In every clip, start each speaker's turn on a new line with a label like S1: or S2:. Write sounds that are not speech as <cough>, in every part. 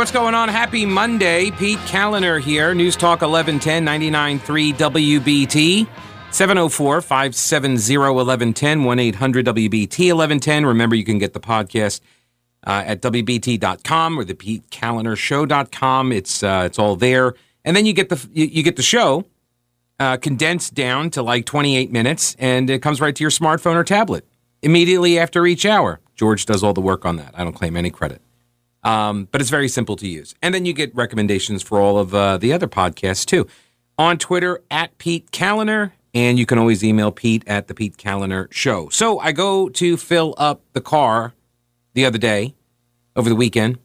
S1: What's going on? Happy Monday. Pete Kaliner here. News Talk 1110 99.3 WBT. 704 570 1110 1 800 WBT 1110. Remember, you can get the podcast uh, at WBT.com or the PeteKalinershow.com. It's, uh, it's all there. And then you get the, you, you get the show uh, condensed down to like 28 minutes, and it comes right to your smartphone or tablet immediately after each hour. George does all the work on that. I don't claim any credit. Um, but it's very simple to use. And then you get recommendations for all of uh, the other podcasts too. On Twitter, at Pete Kaliner, and you can always email Pete at the Pete Kaliner Show. So I go to fill up the car the other day, over the weekend,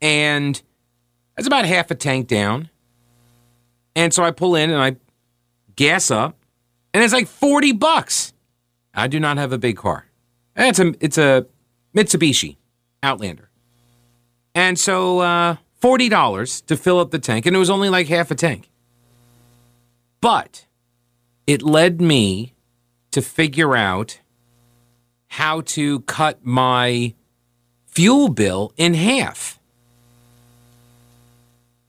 S1: and it's about half a tank down. And so I pull in and I gas up, and it's like 40 bucks. I do not have a big car. It's a it's a Mitsubishi Outlander. And so uh, $40 to fill up the tank, and it was only like half a tank. But it led me to figure out how to cut my fuel bill in half.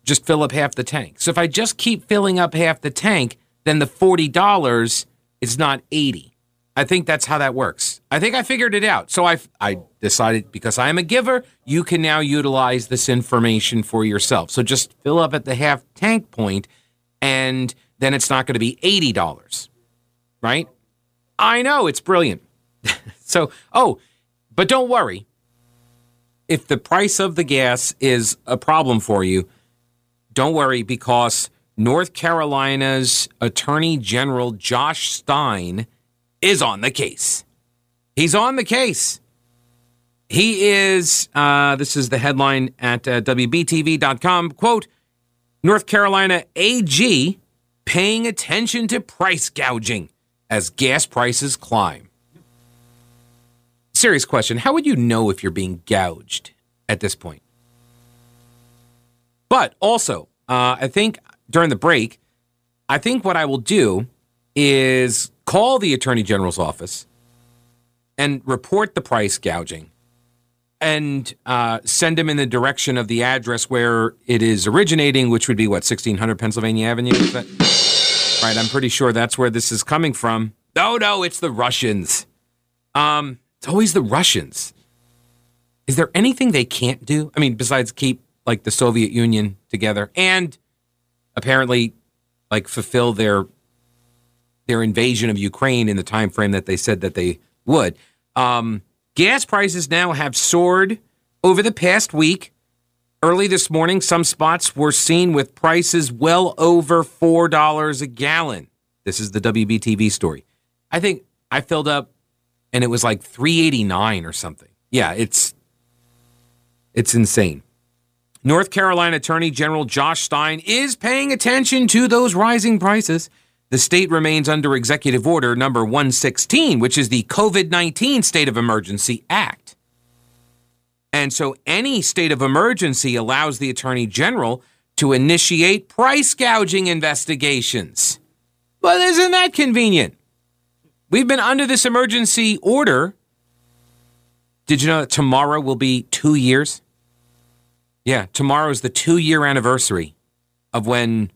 S1: Just fill up half the tank. So if I just keep filling up half the tank, then the $40 is not 80. I think that's how that works. I think I figured it out. So I I decided because I am a giver, you can now utilize this information for yourself. So just fill up at the half tank point and then it's not going to be $80. Right? I know it's brilliant. <laughs> so, oh, but don't worry. If the price of the gas is a problem for you, don't worry because North Carolina's Attorney General Josh Stein is on the case. He's on the case. He is, uh, this is the headline at uh, WBTV.com. Quote North Carolina AG paying attention to price gouging as gas prices climb. Serious question. How would you know if you're being gouged at this point? But also, uh, I think during the break, I think what I will do is call the Attorney General's office and report the price gouging and uh, send him in the direction of the address where it is originating, which would be what, 1600 Pennsylvania Avenue? right, I'm pretty sure that's where this is coming from. Oh, no, it's the Russians. Um, it's always the Russians. Is there anything they can't do? I mean, besides keep like the Soviet Union together and apparently like fulfill their their invasion of Ukraine in the time frame that they said that they would. Um, gas prices now have soared over the past week. Early this morning, some spots were seen with prices well over four dollars a gallon. This is the WBTV story. I think I filled up, and it was like three eighty nine or something. Yeah, it's it's insane. North Carolina Attorney General Josh Stein is paying attention to those rising prices the state remains under Executive Order number 116, which is the COVID 19 State of Emergency Act. And so any state of emergency allows the Attorney General to initiate price gouging investigations. Well, isn't that convenient? We've been under this emergency order. Did you know that tomorrow will be two years? Yeah, tomorrow is the two year anniversary of when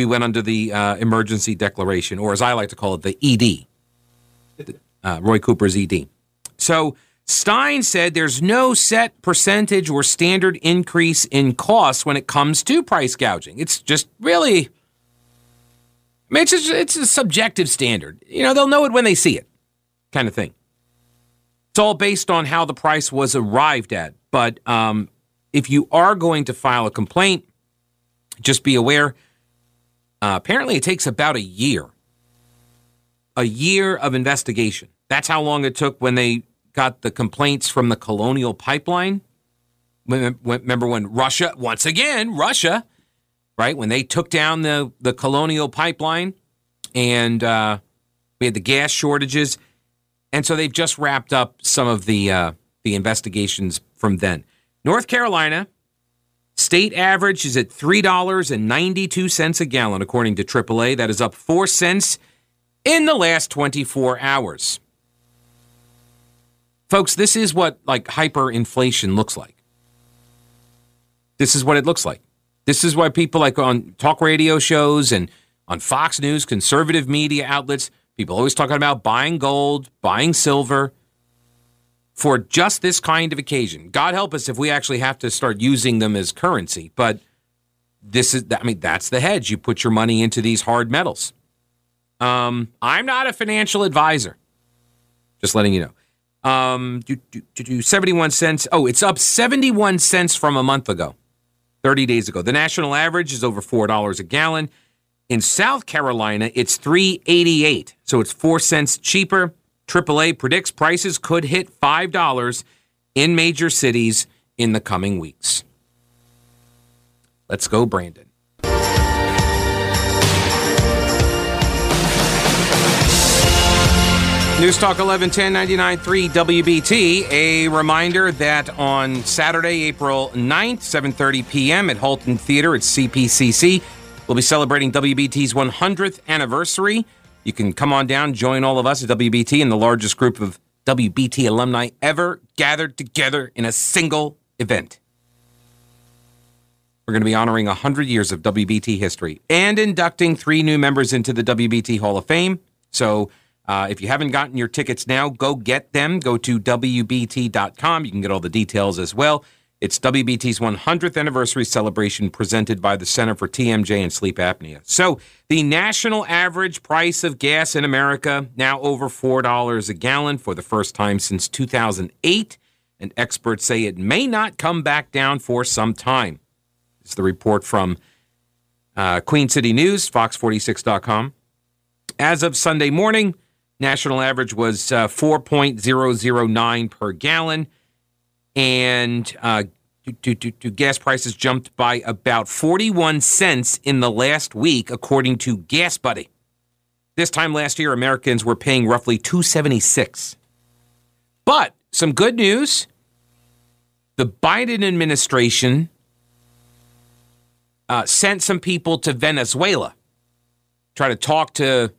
S1: we went under the uh, emergency declaration, or as I like to call it, the ED, uh, Roy Cooper's ED. So Stein said there's no set percentage or standard increase in costs when it comes to price gouging. It's just really, I mean, it's, just, it's a subjective standard. You know, they'll know it when they see it, kind of thing. It's all based on how the price was arrived at. But um, if you are going to file a complaint, just be aware uh, apparently, it takes about a year. A year of investigation. That's how long it took when they got the complaints from the Colonial Pipeline. Remember when Russia, once again, Russia, right? When they took down the, the Colonial Pipeline and uh, we had the gas shortages. And so they've just wrapped up some of the, uh, the investigations from then. North Carolina State average is at $3.92 a gallon, according to AAA. That is up 4 cents in the last 24 hours. Folks, this is what like hyperinflation looks like. this is what it looks like. This is why people like on talk radio shows and on Fox News, conservative media outlets, people always talking about buying gold, buying silver for just this kind of occasion. God help us if we actually have to start using them as currency, but this is I mean that's the hedge. You put your money into these hard metals. Um, I'm not a financial advisor. Just letting you know. Um, do, do, do, do 71 cents. Oh, it's up 71 cents from a month ago, 30 days ago. The national average is over $4 a gallon. In South Carolina, it's 388, so it's 4 cents cheaper. AAA predicts prices could hit $5 in major cities in the coming weeks. Let's go, Brandon. News Talk 1110 99.3 WBT. A reminder that on Saturday, April 9th, 7.30 p.m. at Halton Theater at CPCC, we'll be celebrating WBT's 100th anniversary. You can come on down, join all of us at WBT and the largest group of WBT alumni ever gathered together in a single event. We're going to be honoring 100 years of WBT history and inducting three new members into the WBT Hall of Fame. So, uh, if you haven't gotten your tickets now, go get them. Go to WBT.com. You can get all the details as well. It's WBT's 100th anniversary celebration presented by the Center for TMJ and Sleep Apnea. So, the national average price of gas in America now over $4 a gallon for the first time since 2008. And experts say it may not come back down for some time. It's the report from uh, Queen City News, Fox46.com. As of Sunday morning, National average was uh, 4.009 per gallon. And uh, do, do, do, gas prices jumped by about 41 cents in the last week, according to Gas Buddy. This time last year, Americans were paying roughly 276. But some good news. The Biden administration uh, sent some people to Venezuela, try to talk to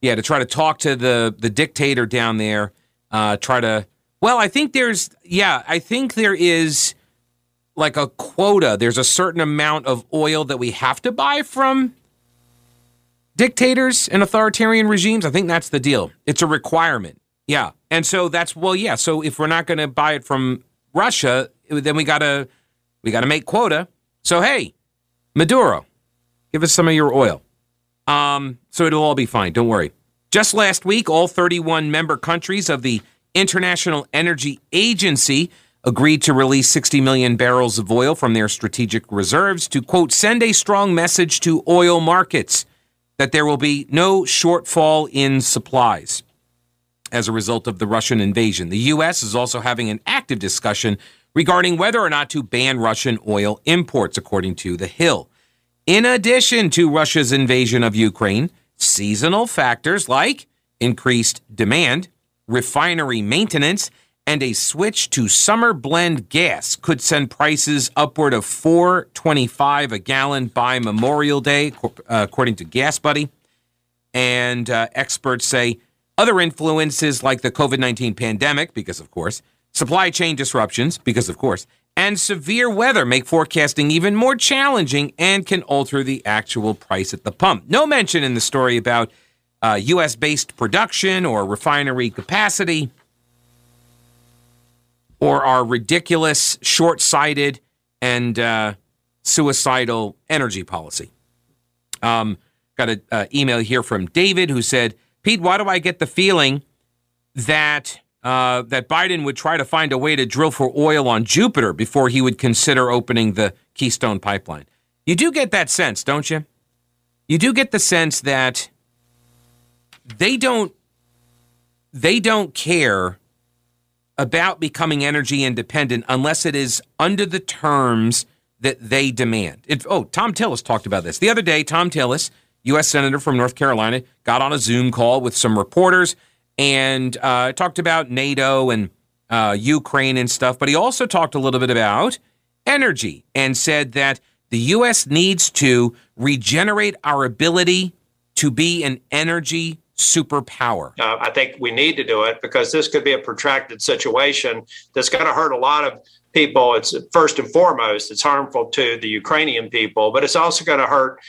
S1: yeah, to try to talk to the the dictator down there, uh, try to. Well, I think there's yeah, I think there is like a quota. There's a certain amount of oil that we have to buy from dictators and authoritarian regimes. I think that's the deal. It's a requirement. Yeah, and so that's well, yeah. So if we're not going to buy it from Russia, then we gotta we gotta make quota. So hey, Maduro, give us some of your oil. Um, so it'll all be fine. Don't worry. Just last week, all 31 member countries of the International Energy Agency agreed to release 60 million barrels of oil from their strategic reserves to, quote, send a strong message to oil markets that there will be no shortfall in supplies as a result of the Russian invasion. The U.S. is also having an active discussion regarding whether or not to ban Russian oil imports, according to The Hill. In addition to Russia's invasion of Ukraine, seasonal factors like increased demand, refinery maintenance, and a switch to summer blend gas could send prices upward of 4.25 a gallon by Memorial Day, uh, according to Gas Buddy. And uh, experts say other influences like the COVID 19 pandemic, because of course, supply chain disruptions, because of course, and severe weather make forecasting even more challenging and can alter the actual price at the pump. No mention in the story about uh, U.S. based production or refinery capacity or our ridiculous, short sighted, and uh, suicidal energy policy. Um, got an uh, email here from David who said, Pete, why do I get the feeling that uh, that Biden would try to find a way to drill for oil on Jupiter before he would consider opening the Keystone Pipeline. You do get that sense, don't you? You do get the sense that they don't they don't care about becoming energy independent unless it is under the terms that they demand. It, oh, Thom Tillis talked about this the other day. Thom Tillis, U.S. Senator from North Carolina, got on a Zoom call with some reporters and uh, talked about NATO and uh, Ukraine and stuff, but he also talked a little bit about energy and said that the U.S. needs to regenerate our ability to be an energy superpower?
S2: Uh, I think we need to do it because this could be a protracted situation that's going to hurt a lot of people. It's first and foremost, it's harmful to the Ukrainian people, but it's also going to hurt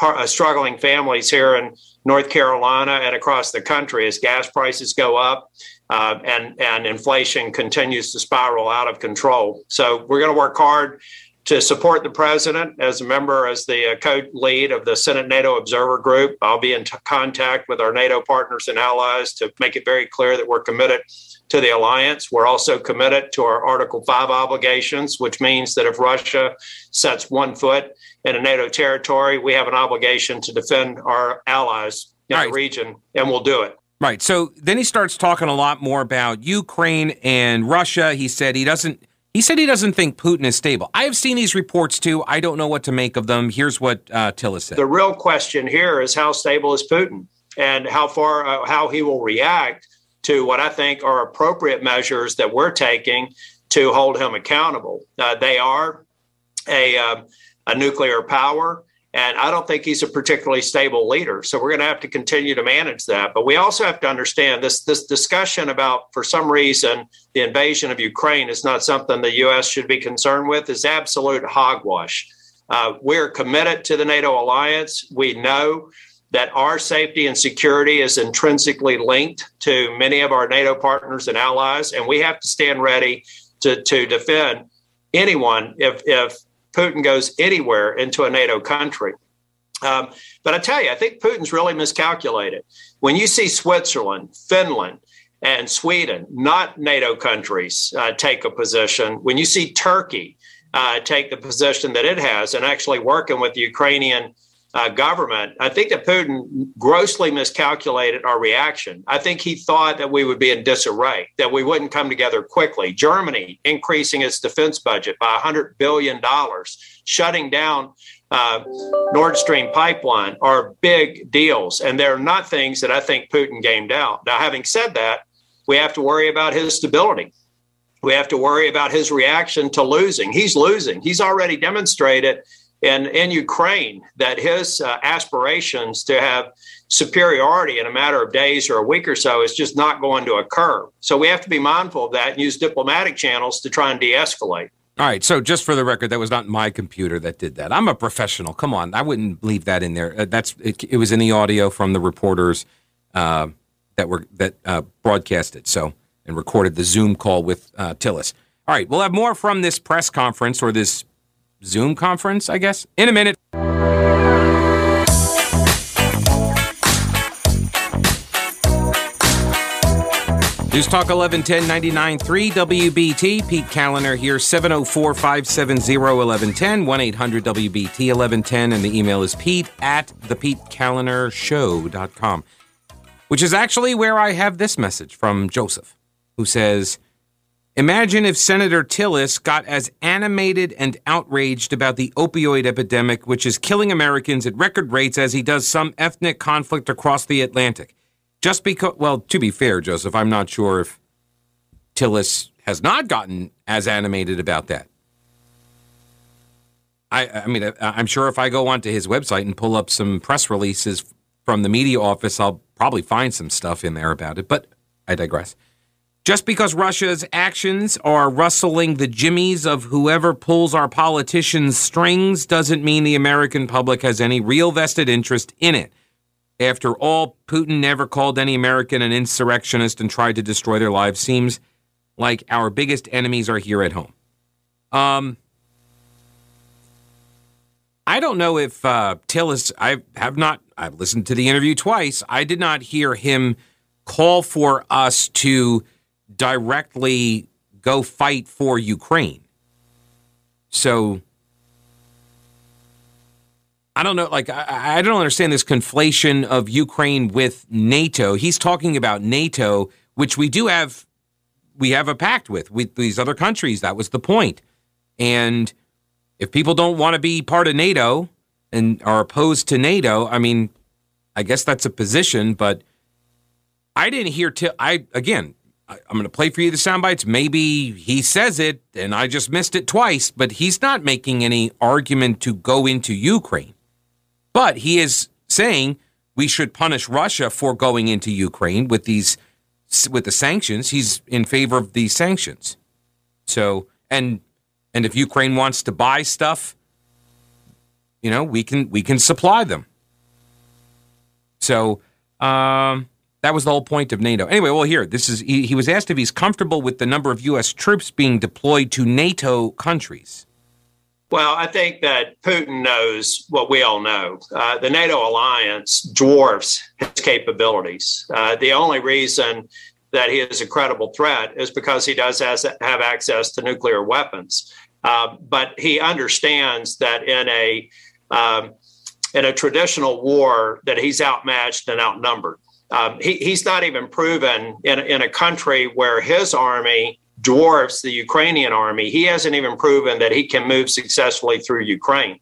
S2: uh, struggling families here in North Carolina and across the country as gas prices go up. Uh, and and inflation continues to spiral out of control. So we're going to work hard to support the president as a member, as the uh, co-lead of the Senate NATO Observer Group. I'll be in t- contact with our NATO partners and allies to make it very clear that we're committed to the alliance. We're also committed to our Article 5 obligations, which means that if Russia sets one foot in a NATO territory, we have an obligation to defend our allies in right. the region, and we'll do it.
S1: Right. So then he starts talking a lot more about Ukraine and Russia. He said he doesn't he said he doesn't think Putin is stable. I have seen these reports too. I don't know what to make of them. Here's what uh, said.
S2: The real question here is how stable is Putin and how far, uh, how he will react to what I think are appropriate measures that we're taking to hold him accountable. Uh, they are a, uh, a nuclear power. And I don't think he's a particularly stable leader. So we're going to have to continue to manage that. But we also have to understand this this discussion about, for some reason, the invasion of Ukraine is not something the U.S. should be concerned with, is absolute hogwash. Uh, we're committed to the NATO alliance. We know that our safety and security is intrinsically linked to many of our NATO partners and allies, and we have to stand ready to, to defend anyone if, if Putin goes anywhere into a NATO country. Um, but I tell you, I think Putin's really miscalculated. When you see Switzerland, Finland, and Sweden, not NATO countries, uh, take a position, when you see Turkey uh, take the position that it has and actually working with the Ukrainian uh, government, I think that Putin grossly miscalculated our reaction. I think he thought that we would be in disarray, that we wouldn't come together quickly. Germany increasing its defense budget by $100 billion, shutting down uh, Nord Stream pipeline are big deals. And they're not things that I think Putin gamed out. Now, having said that, we have to worry about his stability. We have to worry about his reaction to losing. He's losing. He's already demonstrated in, in Ukraine that his uh, aspirations to have superiority in a matter of days or a week or so is just not going to occur. So we have to be mindful of that and use diplomatic channels to try and de escalate.
S1: All right. So just for the record, that was not my computer that did that. I'm a professional. Come on. I wouldn't leave that in there. Uh, that's it, it, was in the audio from the reporters uh, that were that uh, broadcasted so and recorded the Zoom call with uh, Tillis. All right. We'll have more from this press conference or this Zoom conference, I guess, in a minute. News Talk 1110 99.3 WBT. Pete Kaliner here, 704 570 1110, 1 800 WBT 1110. And the email is pete at thepetekalinershow.com, which is actually where I have this message from Joseph, who says, Imagine if Senator Tillis got as animated and outraged about the opioid epidemic, which is killing Americans at record rates, as he does some ethnic conflict across the Atlantic. Just because, well, to be fair, Joseph, I'm not sure if Tillis has not gotten as animated about that. I, I mean, I'm sure if I go onto his website and pull up some press releases from the media office, I'll probably find some stuff in there about it, but I digress. Just because Russia's actions are rustling the jimmies of whoever pulls our politicians' strings doesn't mean the American public has any real vested interest in it. After all, Putin never called any American an insurrectionist and tried to destroy their lives. Seems like our biggest enemies are here at home. Um, I don't know if uh, Tillis. I have not. I've listened to the interview twice. I did not hear him call for us to directly go fight for Ukraine. So I don't know. Like, I, I, don't understand this conflation of Ukraine with NATO. He's talking about NATO, which we do have. We have a pact with with these other countries. That was the point. And if people don't want to be part of NATO and are opposed to NATO, I mean, I guess that's a position. But I didn't hear till I again. I, am going to play for you the sound bites. Maybe he says it and I just missed it twice, but he's not making any argument to go into Ukraine. But he is saying we should punish Russia for going into Ukraine with these with the sanctions. He's in favor of these sanctions. So and and if Ukraine wants to buy stuff, you know, we can we can supply them. So um, that was the whole point of NATO. Anyway, well, here this is he, he was asked if he's comfortable with the number of U.S. troops being deployed to NATO countries.
S2: Well, I think that Putin knows what we all know. Uh, the NATO alliance dwarfs his capabilities. Uh, the only reason that he is a credible threat is because he does has, have access to nuclear weapons. Uh, but he understands that in a um, in a traditional war, that he's outmatched and outnumbered. Um, he, he's not even proven in, in a country where his army dwarfs the Ukrainian army. He hasn't even proven that he can move successfully through Ukraine.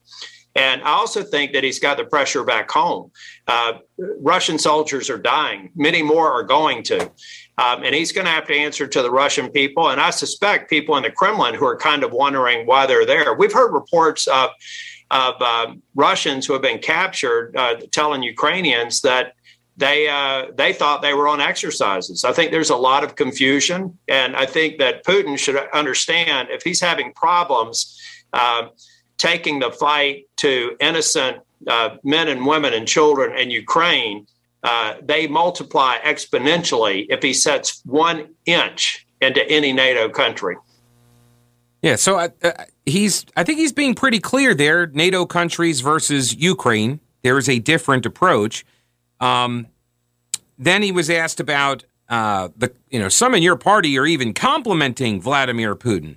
S2: And I also think that he's got the pressure back home. Uh, Russian soldiers are dying, many more are going to. Um, and he's going to have to answer to the Russian people. And I suspect people in the Kremlin who are kind of wondering why they're there. We've heard reports of, of uh, Russians who have been captured uh, telling Ukrainians that they uh, they thought they were on exercises. I think there's a lot of confusion, and I think that Putin should understand if he's having problems uh, taking the fight to innocent uh, men and women and children in Ukraine, uh, they multiply exponentially if he sets one inch into any NATO country.
S1: Yeah, so uh, uh, he's I think he's being pretty clear there. NATO countries versus Ukraine. There is a different approach. Um, then he was asked about uh, the, you know, some in your party are even complimenting Vladimir Putin.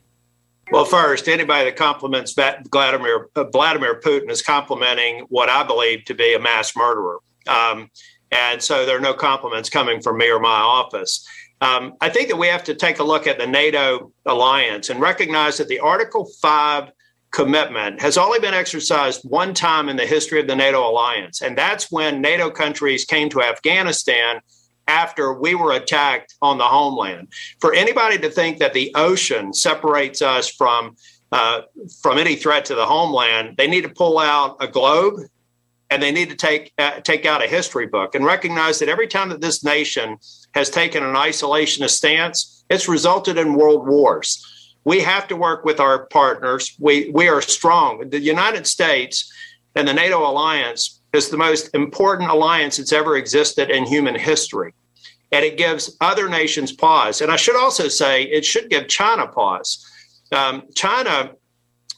S2: Well, first, anybody that compliments Vladimir uh, Vladimir Putin is complimenting what I believe to be a mass murderer, um, and so there are no compliments coming from me or my office. Um, I think that we have to take a look at the NATO alliance and recognize that the Article Five commitment has only been exercised one time in the history of the NATO alliance, and that's when NATO countries came to Afghanistan after we were attacked on the homeland. For anybody to think that the ocean separates us from uh, from any threat to the homeland, they need to pull out a globe and they need to take uh, take out a history book and recognize that every time that this nation has taken an isolationist stance, it's resulted in world wars we have to work with our partners. We we are strong. The United States and the NATO alliance is the most important alliance that's ever existed in human history. And it gives other nations pause. And I should also say it should give China pause. Um, China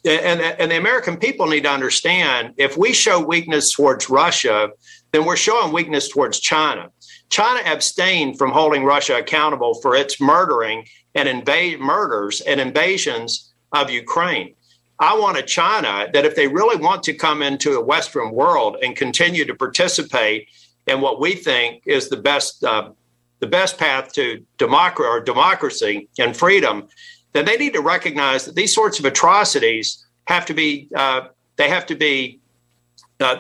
S2: and, and the American people need to understand if we show weakness towards Russia, then we're showing weakness towards China. China abstained from holding Russia accountable for its murdering and invade murders and invasions of Ukraine. I want a China that if they really want to come into the Western world and continue to participate in what we think is the best uh, the best path to democracy or democracy and freedom, then they need to recognize that these sorts of atrocities have to be uh, they have to be uh,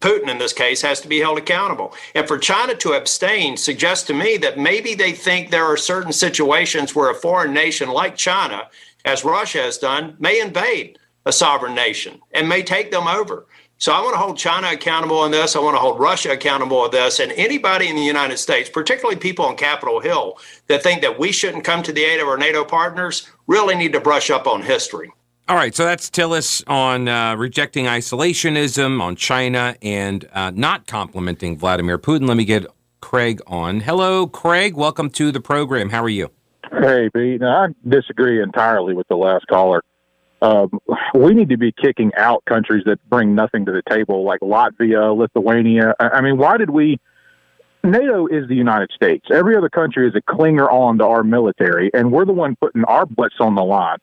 S2: Putin in this case has to be held accountable. And for China to abstain suggests to me that maybe they think there are certain situations where a foreign nation like China, as Russia has done, may invade a sovereign nation and may take them over. So I want to hold China accountable on this. I want to hold Russia accountable on this. And anybody in the United States, particularly people on Capitol Hill that think that we shouldn't come to the aid of our NATO partners, really need to brush up on history.
S1: All right, so that's Tillis on uh, rejecting isolationism, on China, and uh, not complimenting Vladimir Putin. Let me get Craig on. Hello, Craig. Welcome to the program. How are you?
S3: Hey, Pete. Now, I disagree entirely with the last caller. Um, we need to be kicking out countries that bring nothing to the table, like Latvia, Lithuania. I mean, why did we? NATO is the United States. Every other country is a clinger on to our military, and we're the one putting our butts on the line.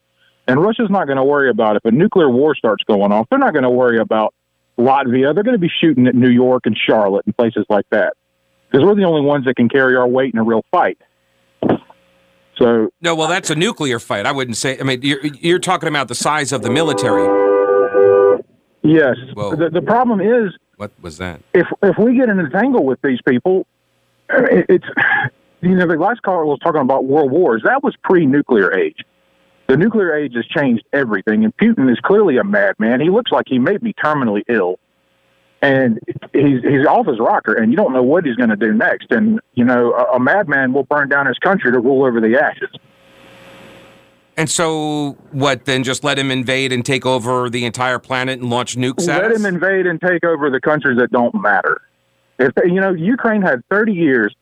S3: And Russia's not going to worry about it. if a nuclear war starts going off. They're not going to worry about Latvia. They're going to be shooting at New York and Charlotte and places like that because we're the only ones that can carry our weight in a real fight. So
S1: no, well, that's a nuclear fight. I wouldn't say. I mean, you're you're talking about the size of the military.
S3: Yes. The, the problem is
S1: what was that?
S3: If if we get in a tangle with these people, it's you know the last caller was talking about world wars. That was pre-nuclear age the nuclear age has changed everything, and Putin is clearly a madman. He looks like he may be terminally ill. and he's he's off his rocker, and you don't know what he's going to do next. And you know, a, a madman will burn down his country to rule over the ashes.
S1: And so, what then? Just let him invade and take over the entire planet and launch nukes at
S3: Let him invade and take over the countries that don't matter. If you know, Ukraine had 30 years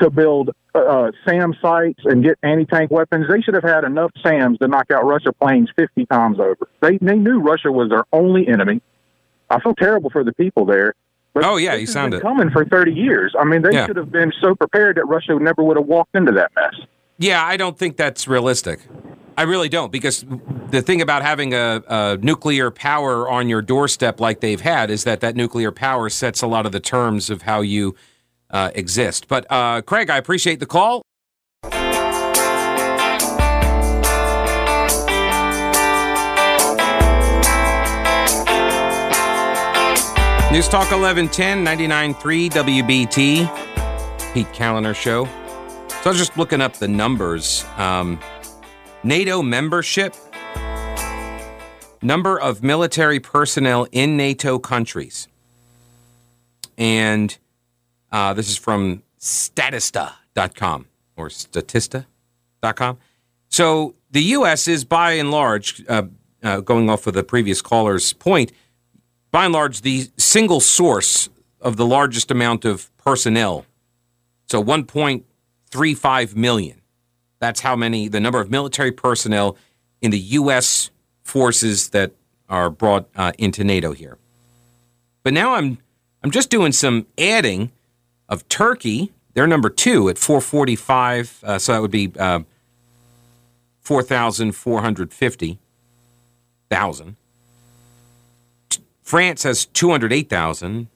S3: to build uh, SAM sites and get anti-tank weapons. They should have had enough SAMs to knock out Russia planes 50 times over. They they knew Russia was their only enemy. I feel terrible for the people there. But
S1: Oh, yeah, you
S3: has
S1: sound
S3: been
S1: it.
S3: coming for 30 years. I mean, they
S1: Yeah.
S3: should have been so prepared that Russia never would have walked into that mess.
S1: Yeah, I don't think that's realistic. I really don't, because the thing about having a, a nuclear power on your doorstep like they've had is that that nuclear power sets a lot of the terms of how you uh, exist. But uh, Craig, I appreciate the call. News Talk 1110, 99.3 WBT, Pete Kaliner Show. So I was just looking up the numbers. Um, NATO membership, number of military personnel in NATO countries. And uh, this is from statista.com or statista.com. So the U.S. is by and large, uh, uh, going off of the previous caller's point, by and large, the single source of the largest amount of personnel. So 1.35 million. That's how many, the number of military personnel in the U.S. forces that are brought uh, into NATO here. But now I'm, I'm just doing some adding of Turkey. They're number two at 445. Uh, so that would be uh, 4,450 thousand. France has 208,000.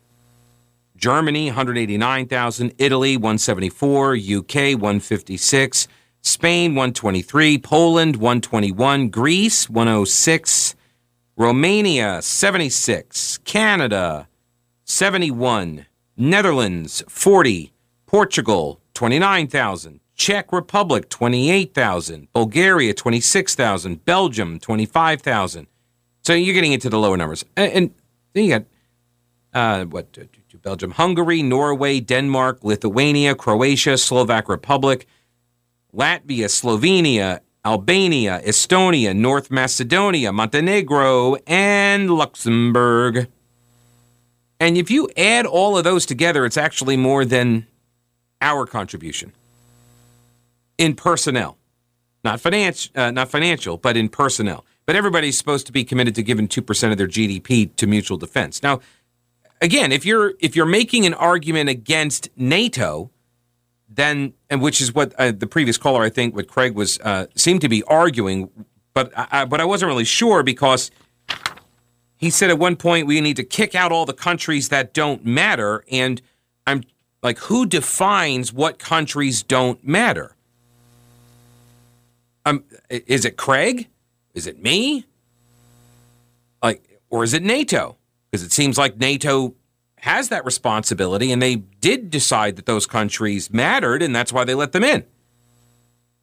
S1: Germany 189,000, Italy 174, UK 156, Spain 123, Poland 121, Greece 106, Romania 76, Canada 71, Netherlands 40, Portugal 29,000, Czech Republic 28,000, Bulgaria 26,000, Belgium 25,000. So you're getting into the lower numbers. And, then you got uh, what uh, Belgium, Hungary, Norway, Denmark, Lithuania, Croatia, Slovak Republic, Latvia, Slovenia, Albania, Estonia, North Macedonia, Montenegro, and Luxembourg. And if you add all of those together, it's actually more than our contribution in personnel, not finance, uh, not financial, but in personnel. But everybody's supposed to be committed to giving two percent of their GDP to mutual defense. Now, again, if you're if you're making an argument against NATO, then and which is what uh, the previous caller, I think, what Craig was uh, seemed to be arguing, but I, but I wasn't really sure because he said at one point we need to kick out all the countries that don't matter, and I'm like, who defines what countries don't matter? Um, is it Craig? Is it me? Like, or is it NATO? Because it seems like NATO has that responsibility, and they did decide that those countries mattered, and that's why they let them in.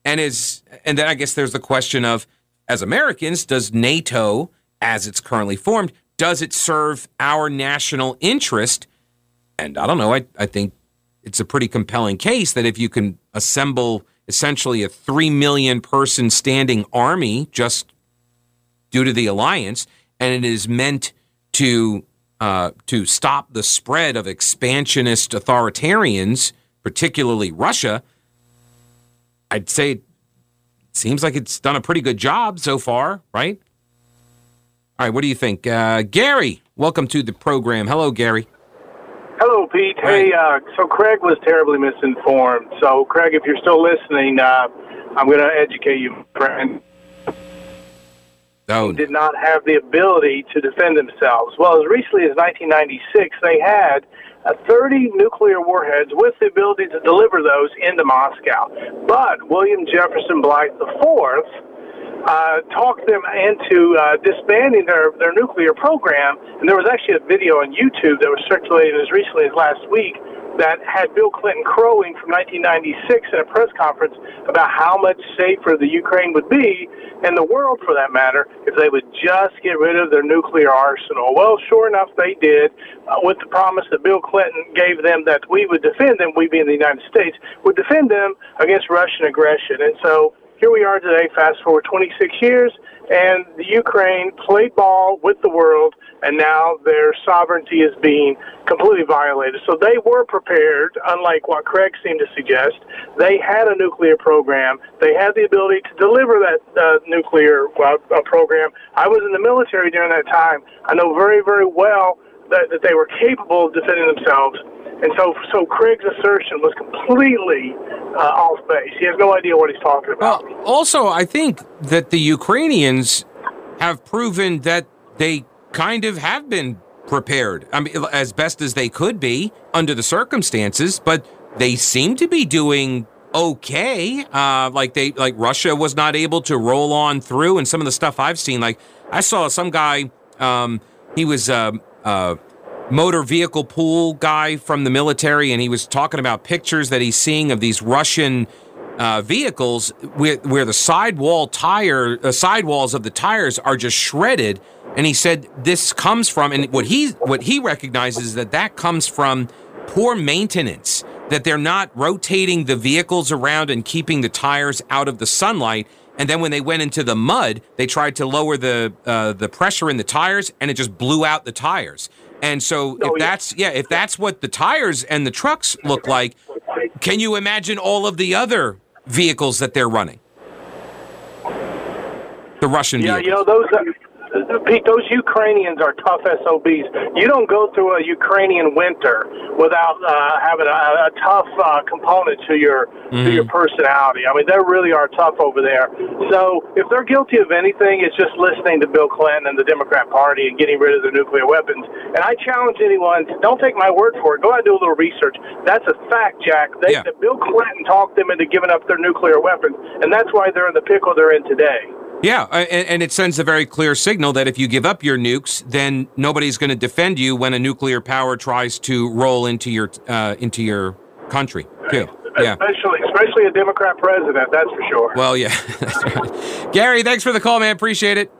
S1: And is and then I guess there's the question of, as Americans, does NATO, as it's currently formed, does it serve our national interest? And I don't know. I, I think it's a pretty compelling case that if you can assemble essentially a three million person standing army just due to the alliance, and it is meant to uh, to stop the spread of expansionist authoritarians, particularly Russia. I'd say it seems like it's done a pretty good job so far, right? All right, what do you think, uh, Gary? Welcome to the program. Hello, Gary.
S4: Hello, Pete. Hey, uh, so Craig was terribly misinformed. So, Craig, if you're still listening, uh, I'm going to educate you, friend.
S1: Oh,
S4: Did not have the ability to defend themselves. Well, as recently as 1996, they had uh, 30 nuclear warheads with the ability to deliver those into Moscow. But William Jefferson Blythe IV uh, talked them into uh, disbanding their, their nuclear program. And there was actually a video on YouTube that was circulated as recently as last week that had Bill Clinton crowing from 1996 in a press conference about how much safer the Ukraine would be, and the world for that matter, if they would just get rid of their nuclear arsenal. Well, sure enough, they did, uh, with the promise that Bill Clinton gave them that we would defend them, we being the United States, would defend them against Russian aggression. And so here we are today, fast forward 26 years, and the Ukraine played ball with the world, and now their sovereignty is being completely violated. So they were prepared, unlike what Craig seemed to suggest. They had a nuclear program. They had the ability to deliver that uh, nuclear uh, program. I was in the military during that time. I know very, very well that, that they were capable of defending themselves. And so, so Craig's assertion was completely uh, off base. He has no idea what he's talking about.
S1: Well, also, I think that the Ukrainians have proven that they kind of have been prepared. I mean, as best as they could be under the circumstances, but they seem to be doing okay. Uh, like they, like Russia was not able to roll on through, and some of the stuff I've seen, like I saw some guy. Um, he was. Uh, uh, motor vehicle pool guy from the military, and he was talking about pictures that he's seeing of these Russian uh, vehicles where, where the sidewall tire, uh, sidewalls of the tires are just shredded. And he said this comes from, and what he what he recognizes is that that comes from poor maintenance. That they're not rotating the vehicles around and keeping the tires out of the sunlight. And then when they went into the mud, they tried to lower the uh, the pressure in the tires, and it just blew out the tires. And so if that's yeah, if that's what the tires and the trucks look like, can you imagine all of the other vehicles that they're running? The Russian
S4: yeah,
S1: vehicles.
S4: you know those. Pete, those Ukrainians are tough SOBs. You don't go through a Ukrainian winter without uh, having a, a tough uh, component to your mm-hmm. to your personality. I mean, they really are tough over there. So if they're guilty of anything, it's just listening to Bill Clinton and the Democrat Party and getting rid of the nuclear weapons. And I challenge anyone: don't take my word for it. Go out and do a little research. That's a fact, Jack. They, yeah. Bill Clinton talked them into giving up their nuclear weapons, and that's why they're in the pickle they're in today.
S1: Yeah, and, and, it sends a very clear signal that if you give up your nukes, then nobody's going to defend you when a nuclear power tries to roll into your uh, into your country too.
S4: Yeah. Especially, especially a Democrat president, that's for sure.
S1: Well, yeah, <laughs> that's right. Gary, thanks for the call, man. Appreciate it.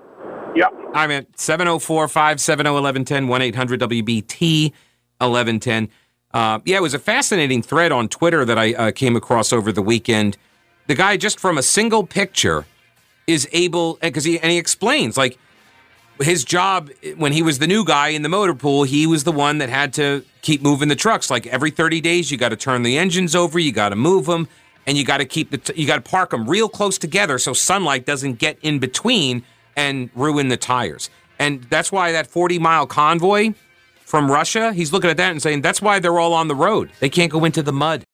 S4: Yep.
S1: All right, man. 704 570 1110 1 800 WBT 1110. Uh, yeah, it was a fascinating thread on Twitter that I uh, came across over the weekend. The guy, just from a single picture, is able because he and he explains like his job when he was the new guy in the motor pool, he was the one that had to keep moving the trucks. Like every 30 days, you got to turn the engines over, you got to move them, and you got to keep the t- you got to park them real close together so sunlight doesn't get in between and ruin the tires. And that's why that 40 mile convoy from Russia, he's looking at that and saying that's why they're all on the road. They can't go into the mud.